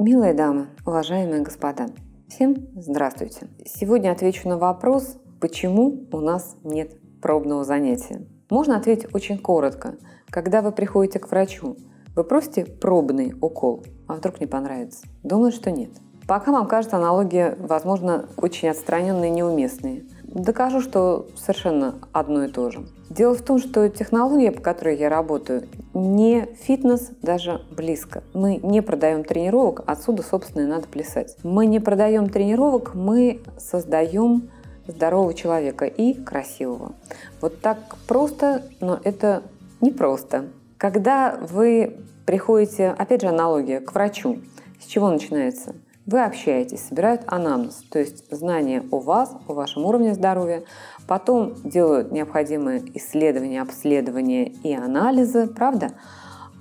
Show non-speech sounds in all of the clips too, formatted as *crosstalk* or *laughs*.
Милые дамы, уважаемые господа, всем здравствуйте. Сегодня отвечу на вопрос, почему у нас нет пробного занятия. Можно ответить очень коротко. Когда вы приходите к врачу, вы просите пробный укол, а вдруг не понравится? Думаю, что нет. Пока вам кажется аналогия, возможно, очень отстраненные и неуместные. Докажу, что совершенно одно и то же. Дело в том, что технология, по которой я работаю, не фитнес даже близко. Мы не продаем тренировок, отсюда, собственно, и надо плясать. Мы не продаем тренировок, мы создаем здорового человека и красивого. Вот так просто, но это не просто. Когда вы приходите, опять же аналогия, к врачу, с чего начинается? Вы общаетесь, собирают анамнез, то есть знания о вас, о вашем уровне здоровья, потом делают необходимые исследования, обследования и анализы, правда?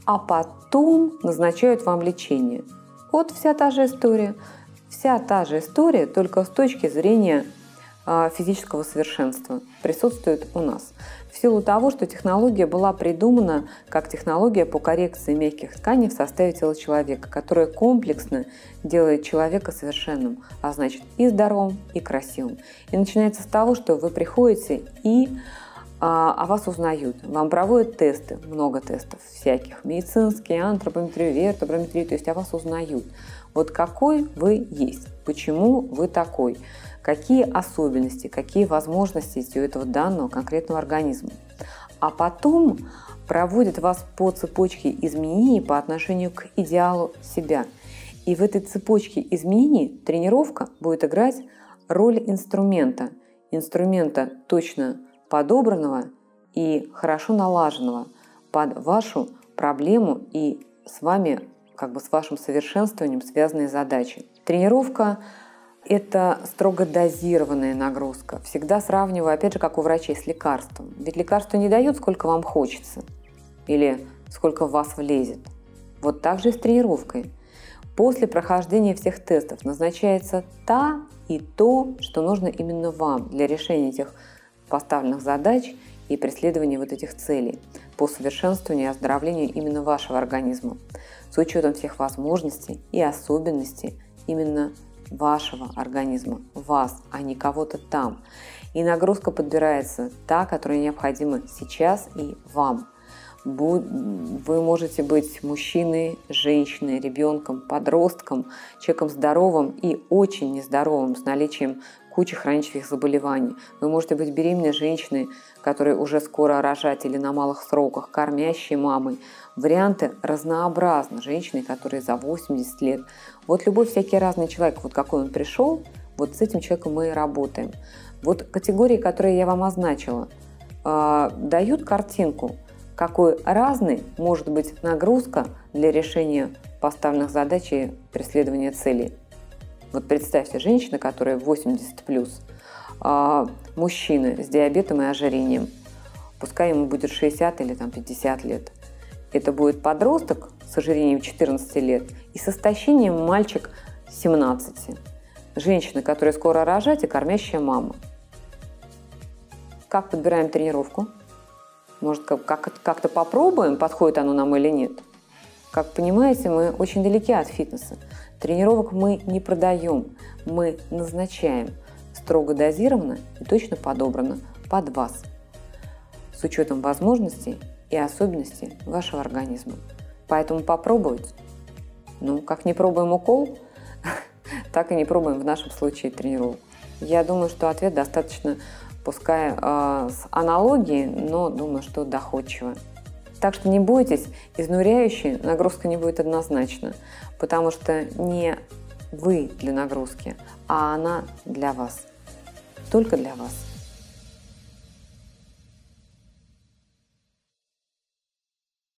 А потом назначают вам лечение. Вот вся та же история. Вся та же история, только с точки зрения физического совершенства присутствует у нас. В силу того, что технология была придумана как технология по коррекции мягких тканей в составе тела человека, которая комплексно делает человека совершенным, а значит и здоровым, и красивым. И начинается с того, что вы приходите и а, о вас узнают. Вам проводят тесты, много тестов всяких, медицинские, антропометрию, вертоброметрию, то есть о вас узнают. Вот какой вы есть, почему вы такой какие особенности, какие возможности есть у этого данного конкретного организма. А потом проводит вас по цепочке изменений по отношению к идеалу себя. И в этой цепочке изменений тренировка будет играть роль инструмента. Инструмента точно подобранного и хорошо налаженного под вашу проблему и с вами, как бы с вашим совершенствованием связанные задачи. Тренировка это строго дозированная нагрузка. Всегда сравниваю, опять же, как у врачей, с лекарством. Ведь лекарство не дают, сколько вам хочется или сколько в вас влезет. Вот так же и с тренировкой. После прохождения всех тестов назначается та и то, что нужно именно вам для решения этих поставленных задач и преследования вот этих целей по совершенствованию и оздоровлению именно вашего организма с учетом всех возможностей и особенностей именно вашего организма, вас, а не кого-то там. И нагрузка подбирается та, которая необходима сейчас и вам. Вы можете быть мужчиной, женщиной, ребенком, подростком, человеком здоровым и очень нездоровым, с наличием кучи хронических заболеваний. Вы можете быть беременной женщиной, которая уже скоро рожать или на малых сроках, кормящей мамой. Варианты разнообразны. Женщины, которые за 80 лет. Вот любой всякий разный человек, вот какой он пришел, вот с этим человеком мы и работаем. Вот категории, которые я вам означила, а, дают картинку, какой разной может быть нагрузка для решения поставленных задач и преследования целей. Вот представьте, женщина, которая 80 плюс, а мужчина с диабетом и ожирением, пускай ему будет 60 или там 50 лет. Это будет подросток с ожирением 14 лет и с истощением мальчик 17. Женщина, которая скоро рожать и кормящая мама. Как подбираем тренировку? Может, как-то попробуем, подходит оно нам или нет? Как понимаете, мы очень далеки от фитнеса. Тренировок мы не продаем, мы назначаем строго дозированно и точно подобрано под вас с учетом возможностей и особенностей вашего организма. Поэтому попробовать. Ну, как не пробуем укол, *laughs* так и не пробуем в нашем случае тренировку. Я думаю, что ответ достаточно, пускай э, с аналогией, но думаю, что доходчиво. Так что не бойтесь, изнуряющей нагрузка не будет однозначно, потому что не вы для нагрузки, а она для вас. Только для вас.